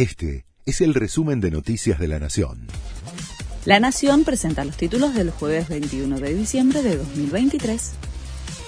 Este es el resumen de Noticias de la Nación. La Nación presenta los títulos del jueves 21 de diciembre de 2023.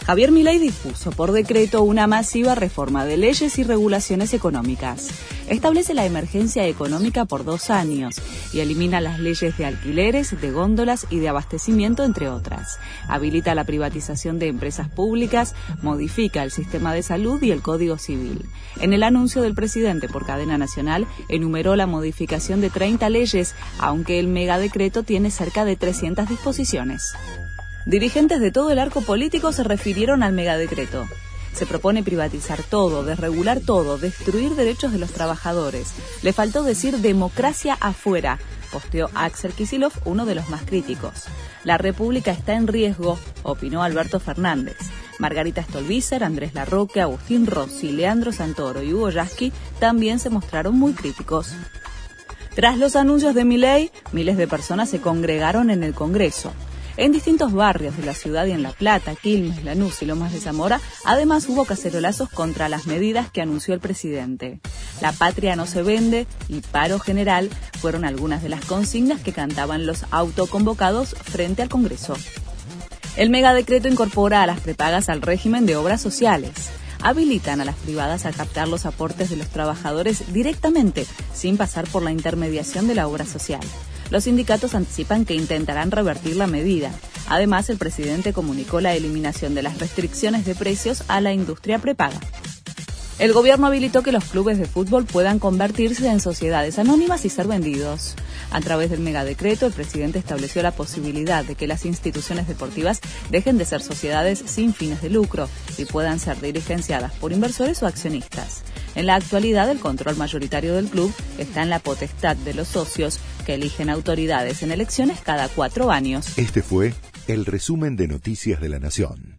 Javier Milei dispuso por decreto una masiva reforma de leyes y regulaciones económicas. Establece la emergencia económica por dos años y elimina las leyes de alquileres, de góndolas y de abastecimiento, entre otras. Habilita la privatización de empresas públicas, modifica el sistema de salud y el Código Civil. En el anuncio del presidente por cadena nacional, enumeró la modificación de 30 leyes, aunque el megadecreto tiene cerca de 300 disposiciones. Dirigentes de todo el arco político se refirieron al megadecreto. Se propone privatizar todo, desregular todo, destruir derechos de los trabajadores. Le faltó decir democracia afuera, posteó Axel Kisilov, uno de los más críticos. La República está en riesgo, opinó Alberto Fernández. Margarita Stolbizer, Andrés Larroque, Agustín Rossi, Leandro Santoro y Hugo Yasky también se mostraron muy críticos. Tras los anuncios de Milei, miles de personas se congregaron en el Congreso. En distintos barrios de la ciudad y en La Plata, Quilmes, Lanús y Lomas de Zamora, además hubo cacerolazos contra las medidas que anunció el presidente. La patria no se vende y paro general fueron algunas de las consignas que cantaban los autoconvocados frente al Congreso. El megadecreto incorpora a las prepagas al régimen de obras sociales habilitan a las privadas a captar los aportes de los trabajadores directamente, sin pasar por la intermediación de la obra social. Los sindicatos anticipan que intentarán revertir la medida. Además, el presidente comunicó la eliminación de las restricciones de precios a la industria prepaga. El gobierno habilitó que los clubes de fútbol puedan convertirse en sociedades anónimas y ser vendidos. A través del megadecreto, el presidente estableció la posibilidad de que las instituciones deportivas dejen de ser sociedades sin fines de lucro y puedan ser dirigenciadas por inversores o accionistas. En la actualidad, el control mayoritario del club está en la potestad de los socios que eligen autoridades en elecciones cada cuatro años. Este fue el resumen de Noticias de la Nación.